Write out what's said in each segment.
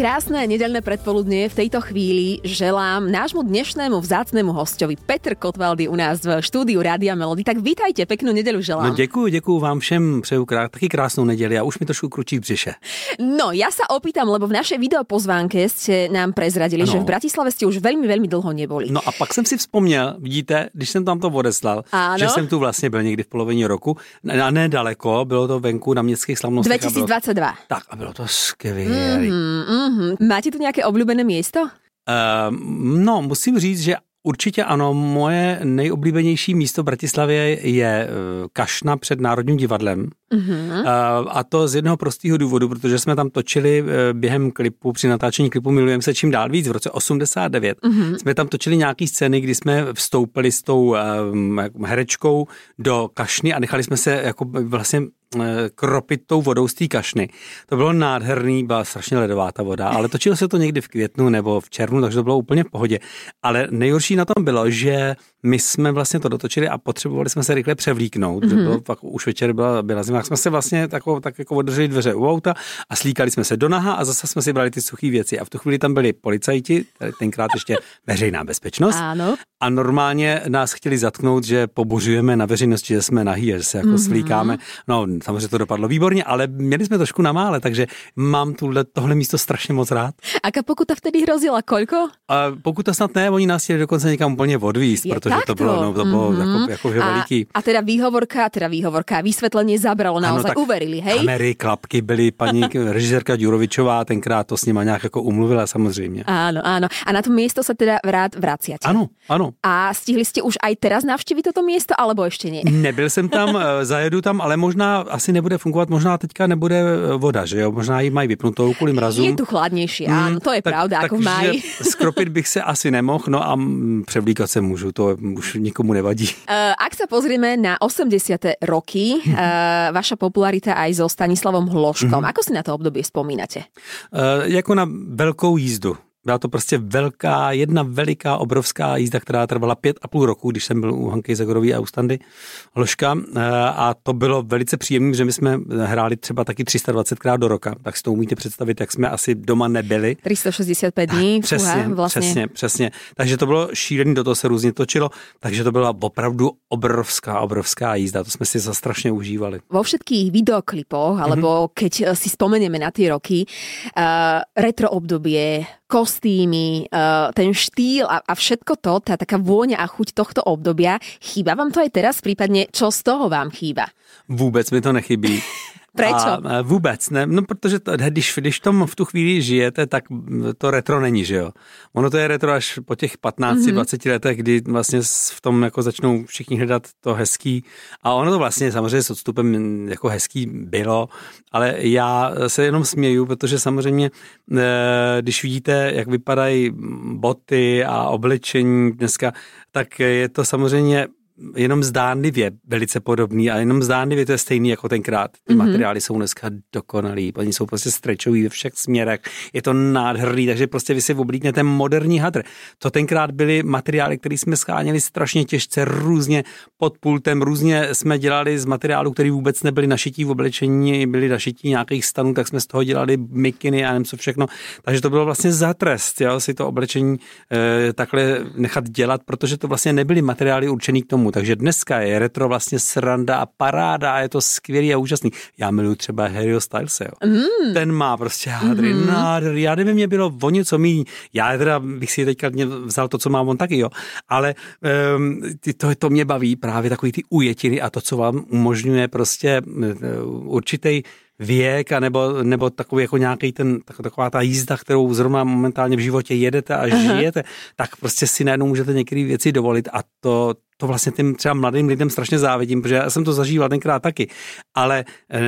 Krásne nedelné predpoludnie v tejto chvíli želám nášmu dnešnému vzácnému hostovi Petr Kotvaldy u nás v štúdiu Rádia Melody. Tak vítajte, peknú nedelu želám. No děkuji, děkuji vám všem, přeju krá, taky krásnou neděli a už mi trošku kručí v břiše. No, ja sa opýtam, lebo v našej videopozvánke ste nám prezradili, ano. že v Bratislave ste už veľmi, veľmi dlho neboli. No a pak jsem si vzpomněl, vidíte, když jsem tam to odeslal, ano? že jsem tu vlastně byl někdy v polovině roku, a nedaleko, bylo to venku na městských slavnostech. 2022. Bylo, tak a bylo to skvělé. Mm, mm, Mm-hmm. Máte tu nějaké oblíbené místo? Uh, no, musím říct, že Určitě ano, moje nejoblíbenější místo v Bratislavě je eh, Kašna před Národním divadlem. Uh-huh. A to z jednoho prostého důvodu, protože jsme tam točili eh, během klipu, při natáčení klipu Milujeme se čím dál víc v roce 89. Uh-huh. Jsme tam točili nějaký scény, kdy jsme vstoupili s tou um, herečkou do Kašny a nechali jsme se jako vlastně kropit tou vodou z té kašny. To bylo nádherný, byla strašně ledová ta voda, ale točilo se to někdy v květnu nebo v červnu, takže to bylo úplně v pohodě. Ale nejhorší na tom bylo, že my jsme vlastně to dotočili a potřebovali jsme se rychle převlíknout, mm-hmm. bylo pak už večer byla, byla zima, jsme se vlastně tako, tak jako održeli dveře u auta a slíkali jsme se do naha a zase jsme si brali ty suché věci a v tu chvíli tam byli policajti, tenkrát ještě veřejná bezpečnost ano. a normálně nás chtěli zatknout, že pobožujeme na veřejnosti, že jsme nahý, že se jako mm-hmm. slíkáme. No samozřejmě to dopadlo výborně, ale měli jsme trošku na mále, takže mám tuhle, tohle místo strašně moc rád. A pokuta vtedy hrozila kolko? A pokuta snad ne, oni nás chtěli dokonce někam úplně odvíst, protože protože Takto. to bylo, no, to bylo mm-hmm. jako, jako že a, veliký. A teda výhovorka, teda výhovorka, vysvětlení zabralo, naozaj ano, uverili, hej? Kamery, klapky byly, paní režisérka Ďurovičová tenkrát to s nima nějak jako umluvila samozřejmě. Ano, ano. A na to místo se teda rád vraciate. Ano, ano. A stihli jste už aj teraz navštívit toto místo, alebo ještě ne? Nebyl jsem tam, eh, zajedu tam, ale možná asi nebude fungovat, možná teďka nebude eh, voda, že jo? Možná ji mají vypnutou kvůli mrazu. Je tu chladnější, mm, ano, to je tak, pravda, tak, jako v máji. skropit bych se asi nemohl, no a převlíkat se můžu, to už nikomu nevadí. Uh, ak sa pozrieme na 80. roky, uh, vaša popularita aj so Stanislavom Hloškom, mm-hmm. ako si na to obdobie spomínate? Uh, jako na velkou jízdu. Byla to prostě velká, jedna veliká, obrovská jízda, která trvala pět a půl roku, když jsem byl u Hanky Zagorový a u Standy Hloška. Eh, a to bylo velice příjemné, že my jsme hráli třeba taky 320 krát do roka. Tak si to umíte představit, jak jsme asi doma nebyli. 365 dní. Přesně, fuha, vlastně. přesně, přesně. Takže to bylo šílený, do toho se různě točilo. Takže to byla opravdu obrovská, obrovská jízda. To jsme si za strašně užívali. Vo všetkých videoklipoch, alebo mm-hmm. keď si spomenieme na ty roky, uh, retro obdobie, kostýmy, eh, ten štýl a, a všetko to, tá taká vôňa a chuť tohto obdobia. Chýba vám to aj teraz, prípadne čo z toho vám chýba? Vůbec mi to nechybí. Prečo? A vůbec ne, no protože to, když, když tom v tu chvíli žijete, tak to retro není, že jo. Ono to je retro až po těch 15-20 mm-hmm. letech, kdy vlastně v tom jako začnou všichni hledat to hezký a ono to vlastně samozřejmě s odstupem jako hezký bylo, ale já se jenom směju, protože samozřejmě, eh, když vidíte, jak vypadají boty a oblečení dneska, tak je to samozřejmě jenom zdánlivě velice podobný a jenom zdánlivě to je stejný jako tenkrát. Ty mm-hmm. materiály jsou dneska dokonalý, oni jsou prostě strečový ve všech směrech, je to nádherný, takže prostě vy si oblíknete moderní hadr. To tenkrát byly materiály, které jsme scháněli strašně těžce, různě pod pultem, různě jsme dělali z materiálu, který vůbec nebyly našití v oblečení, byly našití nějakých stanů, tak jsme z toho dělali mikiny a nevím co všechno. Takže to bylo vlastně za trest, jo, si to oblečení e, takhle nechat dělat, protože to vlastně nebyly materiály určený k tomu takže dneska je retro vlastně sranda a paráda a je to skvělý a úžasný. Já miluji třeba Harryho Stylese, jo. Mm. Ten má prostě hádry, mm. nádherný. Já nevím, mě bylo o něco mý. Já teda bych si teďka vzal to, co má on taky, jo. Ale um, to, to mě baví právě takový ty ujetiny a to, co vám umožňuje prostě uh, určitý věk, a nebo, nebo takový jako nějaký ten, taková ta jízda, kterou zrovna momentálně v životě jedete a žijete, Aha. tak prostě si najednou můžete některé věci dovolit a to, to vlastně tím třeba mladým lidem strašně závidím, protože já jsem to zažíval tenkrát taky, ale e,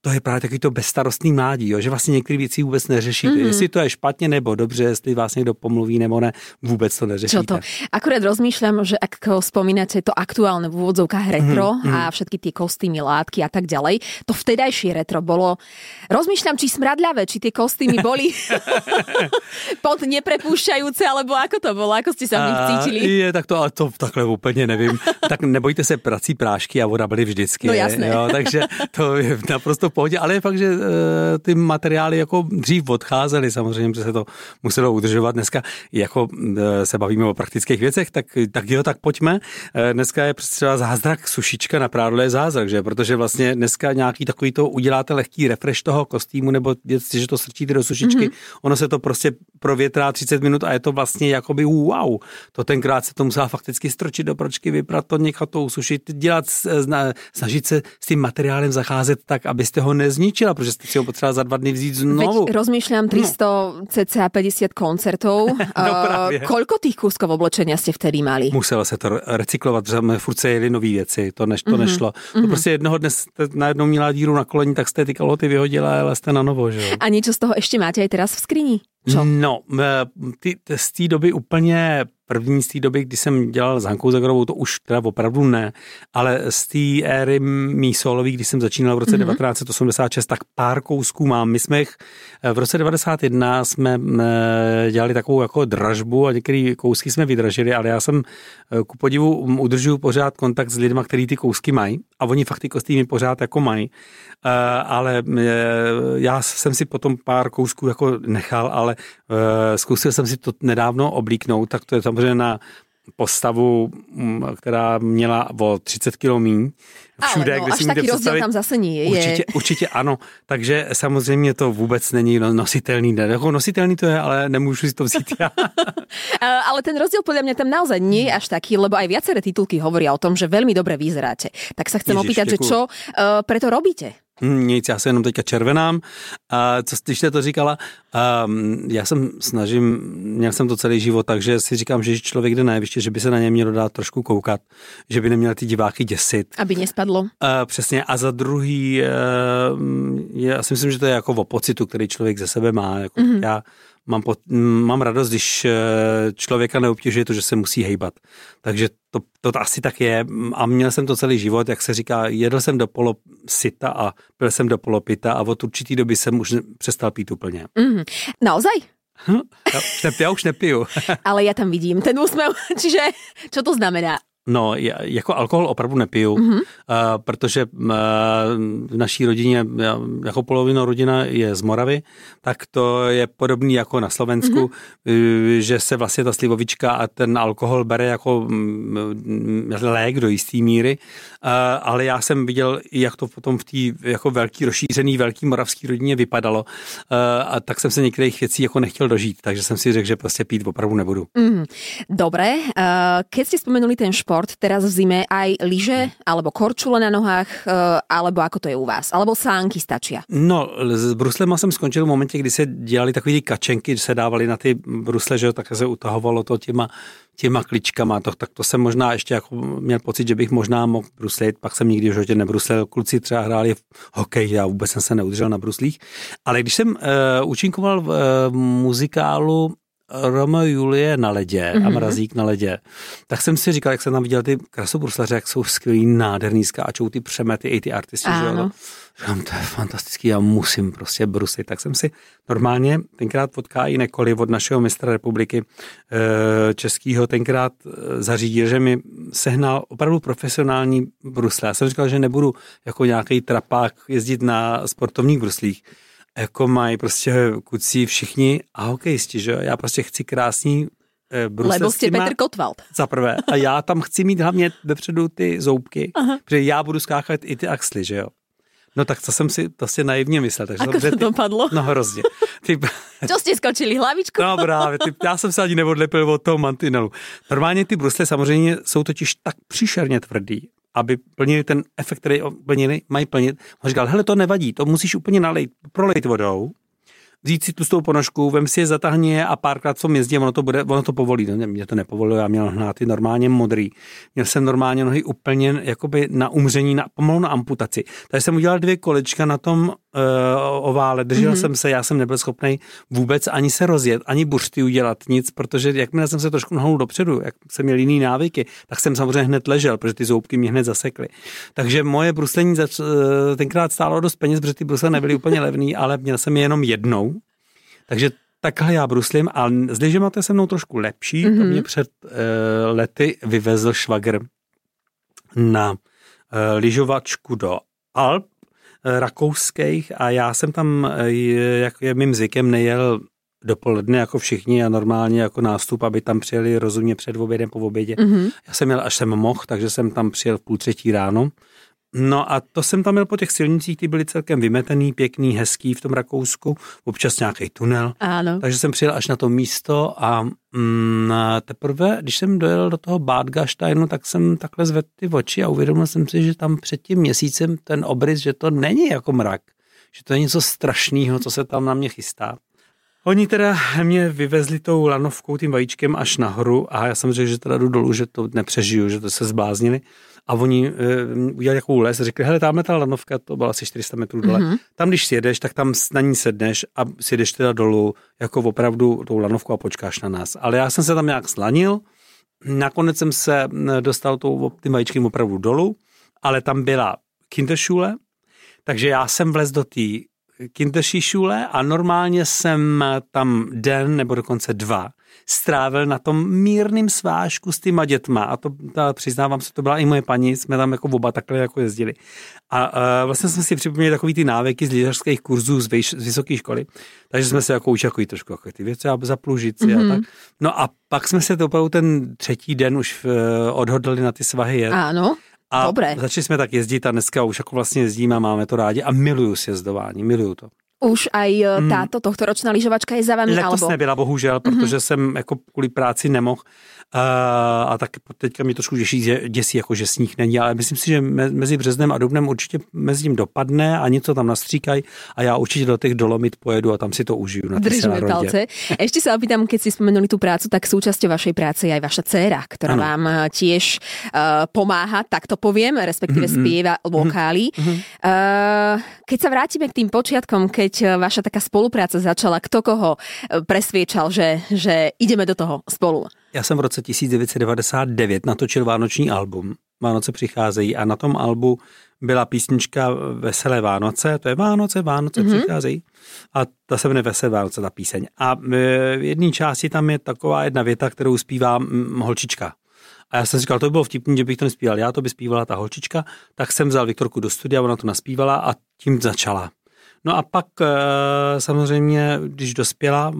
to je právě takový to bezstarostný mládí, jo, že vlastně některé věci vůbec neřešíte. Mm-hmm. Jestli to je špatně nebo dobře, jestli vás někdo pomluví nebo ne, vůbec to neřešíte. Čo to? Akurát rozmýšľam, že ak spomínáte to aktuálne v úvodzovkách retro mm-hmm. a všetky tie kostýmy, látky a tak ďalej, to vtedajšie retro bolo, rozmýšľam, či smradľavé, či tie kostýmy boli pod neprepúšťajúce, alebo ako to bolo, ako ste sa v nich cítili? Je, tak to, ale to takhle úplně úplně nevím. tak nebojte se, prací prášky a voda byly vždycky. No jasné. Jo, takže to je naprosto v pohodě, ale je fakt, že uh, ty materiály jako dřív odcházely, samozřejmě, že se to muselo udržovat. Dneska jako uh, se bavíme o praktických věcech, tak, tak jo, tak pojďme. Uh, dneska je třeba zázrak sušička na prádlo je zázrak, že? protože vlastně dneska nějaký takový to uděláte lehký refresh toho kostýmu nebo že to strčíte do sušičky, mm-hmm. ono se to prostě provětrá 30 minut a je to vlastně jakoby wow. To tenkrát se to musela fakticky stročit do pročky, vyprat to, nechat to usušit, dělat, snažit se s tím materiálem zacházet tak, abyste ho nezničila, protože jste si ho potřeba za dva dny vzít znovu. Veď rozmýšľam 300 no. cca 50 koncertov. no právě. Koľko tých kúskov oblečenia ste vtedy mali? Muselo se to recyklovat, protože jsme furt se jeli nové věci, to, než, to mm-hmm. nešlo. To mm-hmm. prostě jednoho dne jste najednou měla díru na koleni, tak jste ty kalhoty vyhodila, ale jste na novo, že jo. A něco z toho ještě máte aj teraz v skrini? Čo? No, ty, z té doby úplně první z té doby, kdy jsem dělal s Hankou Zagorovou, to už teda opravdu ne, ale z té éry mý solový, když jsem začínal v roce mm-hmm. 1986, tak pár kousků mám. My jsme jich, v roce 91 jsme dělali takovou jako dražbu a některé kousky jsme vydražili, ale já jsem eh, ku podivu udržuju pořád kontakt s lidmi, kteří ty kousky mají a oni fakt ty kostýmy pořád jako mají. Eh, ale eh, já jsem si potom pár kousků jako nechal, ale zkusil jsem si to nedávno oblíknout, tak to je samozřejmě na postavu, mm, která měla o 30 kg míň. Všude, Ale no, kde si můžete představit. tam zase nie je. Určitě, určitě ano. Takže samozřejmě to vůbec není no, nositelný. Jako nositelný to je, ale nemůžu si to vzít já. ale ten rozdíl podľa mňa tam naozaj nie je až taký, lebo aj viaceré titulky hovoria o tom, že veľmi dobre vyzeráte. Tak sa chcem Ježiš, opýtať, že čo uh, preto robíte? Hm, nic, já se jenom teďka červenám. A co když jste to říkala, um, já jsem snažím, měl jsem to celý život, takže si říkám, že člověk jde na jeviště, že by se na ně mělo dát trošku koukat, že by neměl ty diváky děsit. Aby nespadlo. Uh, přesně. A za druhý, uh, já si myslím, že to je jako o pocitu, který člověk ze sebe má. Jako mm-hmm. Já mám, po, mám radost, když eh, člověka neobtěžuje to, že se musí hejbat. Takže to, to asi tak je a měl jsem to celý život, jak se říká, jedl jsem do polosita a byl jsem do polopita a od určitý doby jsem už přestal pít úplně. Mm, naozaj? Hm? Já, já už nepiju. Ale já tam vidím ten úsměv, čiže čo to znamená? No, jako alkohol opravdu nepiju, mm-hmm. uh, protože uh, v naší rodině, jako polovina rodina je z Moravy, tak to je podobný jako na Slovensku, mm-hmm. že se vlastně ta slivovička a ten alkohol bere jako lék do jisté míry, uh, ale já jsem viděl, jak to potom v té jako velký rozšířený velký moravský rodině vypadalo uh, a tak jsem se některých věcí jako nechtěl dožít, takže jsem si řekl, že prostě pít opravdu nebudu. Mm, Dobré, uh, keď ste spomenuli ten šport, šport teraz v zime aj lyže, alebo korčule na nohách, e, alebo ako to je u vás? Alebo sánky stačia? No, s bruslema jsem skončil v momentě, kdy se dělali takové ty kačenky, že se dávali na ty brusle, že tak se utahovalo to těma, těma kličkama, to, tak to jsem možná ještě jako měl pocit, že bych možná mohl bruslit, pak jsem nikdy v životě nebruslil. Kluci třeba hráli hokej, já vůbec jsem se neudržel na bruslích. Ale když jsem uh, účinkoval v uh, muzikálu Romeo Julie na ledě mm-hmm. a mhm. Mrazík na ledě, tak jsem si říkal, jak jsem tam viděl ty krasobruslaře, jak jsou skvělý, nádherný, skáčou ty přemety, i ty artisti, že jo. Říkám, to je fantastický, já musím prostě bruslit. Tak jsem si normálně tenkrát potká i Nekoli od našeho mistra republiky eh, českého tenkrát eh, zařídil, že mi sehnal opravdu profesionální brusle. Já jsem říkal, že nebudu jako nějaký trapák jezdit na sportovních bruslích, jako mají prostě kucí všichni a hokejisti, že Já prostě chci krásný eh, brusle Lebo Petr Kotwald. Za prvé. A já tam chci mít hlavně vepředu ty zoubky, Aha. protože já budu skákat i ty axly, že jo. No tak to jsem si to si naivně myslel. Takže Ako to dopadlo? No hrozně. Ty... Čo jste skočili, hlavičku? No právě, ty, já jsem se ani neodlepil od toho mantinelu. Normálně ty brusle samozřejmě jsou totiž tak příšerně tvrdý, aby plnili ten efekt, který plnili, mají plnit. On říkal, hele, to nevadí, to musíš úplně nalejt, prolejt vodou, vzít si tu tou ponožku, vem si je, zatáhni je a párkrát co jezdí, ono to, bude, ono to povolí. No, mě to nepovolilo, já měl hnáty normálně modrý. Měl jsem normálně nohy úplně jakoby na umření, na, pomalu na amputaci. Takže jsem udělal dvě kolečka na tom uh, ovále, držel mm-hmm. jsem se, já jsem nebyl schopný vůbec ani se rozjet, ani buřty udělat, nic, protože jakmile jsem se trošku nahnul dopředu, jak jsem měl jiný návyky, tak jsem samozřejmě hned ležel, protože ty zoubky mě hned zasekly. Takže moje bruslení zač, uh, tenkrát stálo dost peněz, protože ty brusle nebyly úplně levný, ale měl jsem je jenom jednou takže takhle já bruslím a s lyžema to je se mnou trošku lepší. Mm-hmm. To mě před uh, lety vyvezl švagr na e, lyžovačku do Alp rakouských a já jsem tam, e, jak je mým zvykem, nejel dopoledne jako všichni a normálně jako nástup, aby tam přijeli rozumně před obědem, po obědě. Mm-hmm. Já jsem měl, až jsem mohl, takže jsem tam přijel v půl třetí ráno. No a to jsem tam měl po těch silnicích, ty byly celkem vymetený, pěkný, hezký v tom Rakousku, občas nějaký tunel. Ano. Takže jsem přijel až na to místo a mm, teprve, když jsem dojel do toho Bad Gasteinu, tak jsem takhle zvedl ty oči a uvědomil jsem si, že tam před tím měsícem ten obrys, že to není jako mrak, že to je něco strašného, co se tam na mě chystá. Oni teda mě vyvezli tou lanovkou, tím vajíčkem až nahoru a já jsem řekl, že teda jdu dolů, že to nepřežiju, že to se zbláznili. A oni e, udělali takovou les, řekli, hele, tamhle ta lanovka, to byla asi 400 metrů dole. Mm-hmm. Tam, když sjedeš, tak tam na ní sedneš a sjedeš teda dolů, jako opravdu tou lanovkou a počkáš na nás. Ale já jsem se tam nějak slanil, nakonec jsem se dostal tou, tím vajíčkem opravdu dolů, ale tam byla kinderschule, takže já jsem vlez do té kinderšíšule a normálně jsem tam den nebo dokonce dva strávil na tom mírným svážku s těma dětma a to ta, přiznávám se, to byla i moje paní, jsme tam jako oba takhle jako jezdili. A a vlastně jsme si připomněli takový ty návyky z lyžařských kurzů z, vejš, z vysoké školy, takže jsme se jako učili jako trošku jako ty věci a zaplužit si mm-hmm. a tak. No a pak jsme se to opravdu ten třetí den už uh, odhodlali na ty svahy jet. Ano. A Dobre. začali jsme tak jezdit a dneska už jako vlastně jezdíme a máme to rádi a miluju sjezdování, miluju to. Už aj mm. táto tohtoročná lyžovačka je za vami? Letos alebo... nebyla, bohužel, protože mm-hmm. jsem jako kvůli práci nemohl. Uh, a tak teďka mě trošku děsí, že, děsí, jako že sníh není, ale myslím si, že me, mezi březnem a dubnem určitě mezi tím dopadne a něco tam nastříkají a já určitě do těch dolomit pojedu a tam si to užiju. Na Držíme palce. Ešte sa opýtam, keď si spomenuli tú prácu, tak súčasťou vašej práce je aj vaša dcéra, ktorá ano. vám tiež uh, pomáha, tak to poviem, respektíve mm-hmm. spieva vokály. Mm-hmm. Uh, keď sa vrátime k tým počiatkom, keď vaša taká spolupráca začala, kto koho presviečal, že, že ideme do toho spolu? Já jsem v roce 1999 natočil Vánoční album. Vánoce přicházejí a na tom albu byla písnička Veselé Vánoce, to je Vánoce, Vánoce mm-hmm. přicházejí a ta se jmenuje Veselé Vánoce, ta píseň. A v jedné části tam je taková jedna věta, kterou zpívá holčička. A já jsem říkal, to by bylo vtipný, že bych to nespíval já, to by zpívala ta holčička, tak jsem vzal Viktorku do studia, ona to naspívala a tím začala. No a pak eh, samozřejmě, když dospěla,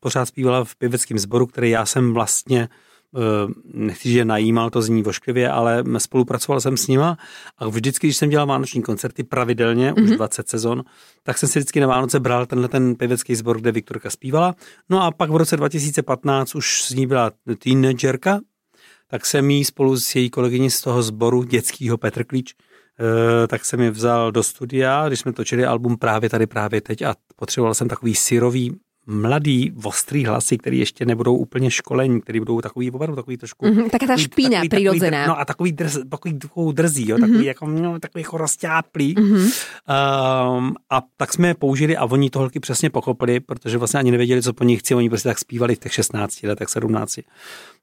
pořád zpívala v pěveckém sboru, který já jsem vlastně eh, nechci, že najímal, to zní vošklivě, ale spolupracoval jsem s nima a vždycky, když jsem dělal vánoční koncerty pravidelně, mm-hmm. už 20 mhm. sezon, tak jsem si vždycky na Vánoce bral tenhle ten pěvecký sbor, kde Viktorka zpívala. No a pak v roce 2015 už z ní byla teenagerka, tak jsem jí spolu s její kolegyní z toho sboru dětského Petr Klíč tak jsem je vzal do studia, když jsme točili album právě tady, právě teď a potřeboval jsem takový syrový mladý, ostrý hlasy, který ještě nebudou úplně školení, který budou takový, opravdu takový trošku... Mm-hmm, taká ta špína takový, přirozená. Takový, no a takový, drz, takový, drzí, jo, takový, mm-hmm. jako, no, takový jako rozťáplý. Mm-hmm. Um, a tak jsme je použili a oni to holky přesně pochopili, protože vlastně ani nevěděli, co po nich chci, oni prostě tak zpívali v těch 16 letech, 17.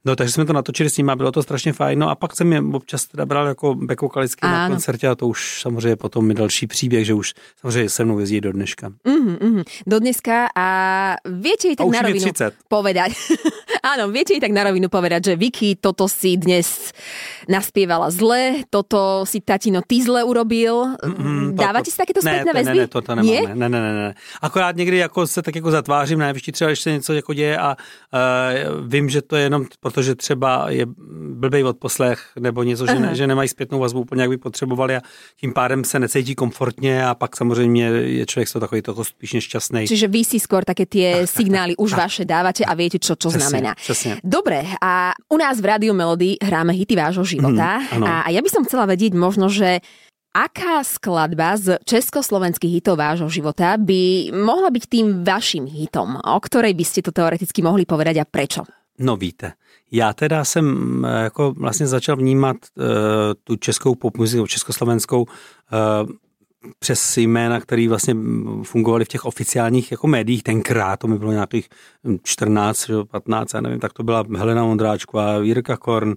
No, takže jsme to natočili s nimi a bylo to strašně fajn. No a pak jsem je občas teda bral jako back vokalicky na koncertě a to už samozřejmě potom mi další příběh, že už samozřejmě se mnou jezdí do dneška. Mm, mm, do dneska a viete jej tak na rovinu povedať. Áno, viete tak na rovinu povedať, že Vicky, toto si dnes naspievala zle, toto si tatino ty zle urobil. Mm, to, Dávate si takéto spätné ne, väzby? Ne, ne, to, to nemáme. Ne? Ne, ne, ne, ne. Akorát někdy jako se tak jako zatvářím, ne, když třeba ještě něco jako děje a uh, vím, že to je jenom protože třeba je blbej odposlech nebo něco, že, ne, že nemají zpětnou vazbu úplně, jak by potřebovali a tím pádem se necítí komfortně a pak samozřejmě je člověk to takový toho spíš nešťastný. Čiže vy si skôr také tie tak, signály tak, už tak. vaše dávate a viete, čo, čo přesně, znamená. Přesně. Dobre, a u nás v Radio Melody hráme hity vášho života mm, a, a ja by som chcela vedieť možno, že aká skladba z československých hitov vášho života by mohla byť tým vašim hitom, o ktorej by ste to teoreticky mohli povedať a prečo? No víte, já teda jsem jako vlastně začal vnímat uh, tu českou popmuziku, československou uh, přes jména, které vlastně fungovaly v těch oficiálních jako médiích tenkrát, to mi bylo nějakých 14, 15, já nevím, tak to byla Helena Ondráčková, Jirka Korn,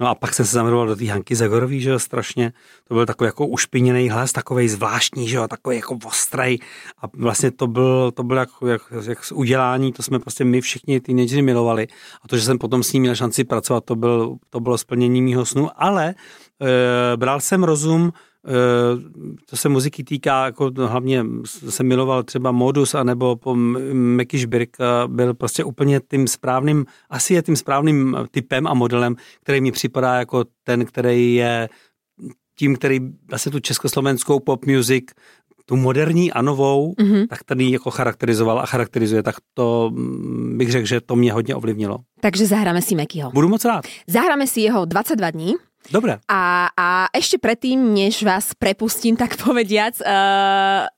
No a pak jsem se zamiloval do té Hanky Zagorový, že jo, strašně. To byl takový jako ušpiněný hlas, takový zvláštní, že jo, takový jako ostrej. A vlastně to byl, to byl jako, jak, jak z udělání, to jsme prostě my všichni teenagery milovali. A to, že jsem potom s ním měl šanci pracovat, to, byl, to bylo splnění mýho snu, ale e, bral jsem rozum, to se muziky týká, jako hlavně jsem miloval třeba Modus, anebo po Meky Šbirk byl prostě úplně tím správným, asi je tím správným typem a modelem, který mi připadá jako ten, který je tím, který vlastně tu československou pop music tu moderní a novou, mm-hmm. tak tady jako charakterizoval a charakterizuje, tak to mm, bych řekl, že to mě hodně ovlivnilo. Takže zahráme si Mekyho. Budu moc rád. Zahráme si jeho 22 dní. Dobre. A, a ešte predtým, než vás prepustím, tak povediac, uh,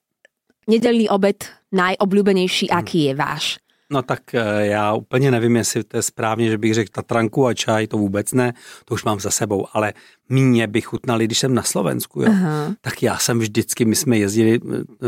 nedelný obed najobľúbenejší, hmm. aký je váš? No tak eh, já úplně nevím, jestli to je správně, že bych řekl Tatranku a čaj, to vůbec ne, to už mám za sebou, ale míně by chutnali, když jsem na Slovensku, jo. Aha. tak já jsem vždycky, my jsme jezdili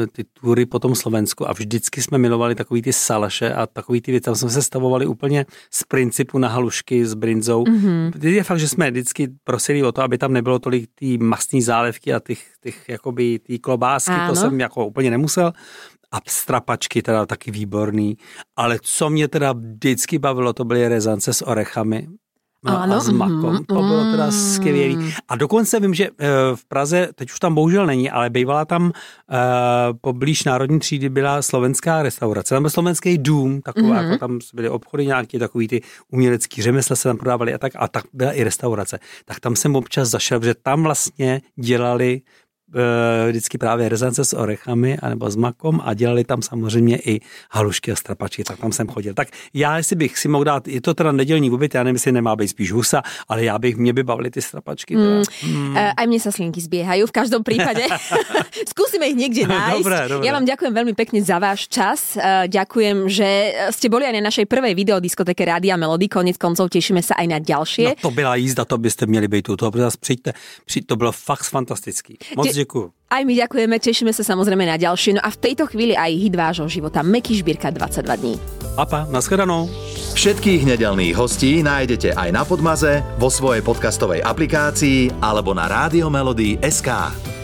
eh, ty tury po tom Slovensku a vždycky jsme milovali takový ty salaše a takový ty věci, tam jsme se stavovali úplně z principu na halušky s brinzou. Mm-hmm. Je fakt, že jsme vždycky prosili o to, aby tam nebylo tolik ty mastní zálevky a těch, těch jakoby ty klobásky, ano. to jsem jako úplně nemusel, a strapačky teda taky výborný, ale co mě teda vždycky bavilo, to byly rezance s orechami. No, ano, a s makom. Mm, to bylo teda mm. skvělé. A dokonce vím, že eh, v Praze, teď už tam bohužel není, ale bývala tam uh, poblíž Národní třídy byla slovenská restaurace. Tam byl slovenský dům, taková, mm. jako tam byly obchody nějaké, takový ty umělecký řemesla se tam prodávali a tak. A tak byla i restaurace. Tak tam jsem občas zašel, že tam vlastně dělali vždycky právě rezance s orechami anebo s makom a dělali tam samozřejmě i halušky a strapačky, tak tam jsem chodil. Tak já, jestli bych si mohl dát, je to teda nedělní oběd, já nevím, jestli nemá být spíš husa, ale já bych, mě by bavily ty strapačky. Mm. Mm. Aj mne sa slinky zbiehajú, v každom prípade. Skúsime ich niekde nájsť. Dobre, dobre. Ja vám ďakujem veľmi pekne za váš čas. Eh, ďakujem, že ste boli aj na našej prvej videodiskoteke Rádia Melody. Konec koncov tešíme sa aj na ďalšie. No to byla jízda, to byste měli být tu. To přijďte, přijďte, to bylo fakt fantastický. Moc De- Děkuju. Aj my ďakujeme, tešíme sa samozrejme na ďalšie. No a v tejto chvíli aj hit vášho života Meky Šbírka 22 dní. Papa, nashledanou. Všetkých nedelných hostí nájdete aj na Podmaze, vo svojej podcastovej aplikácii alebo na SK.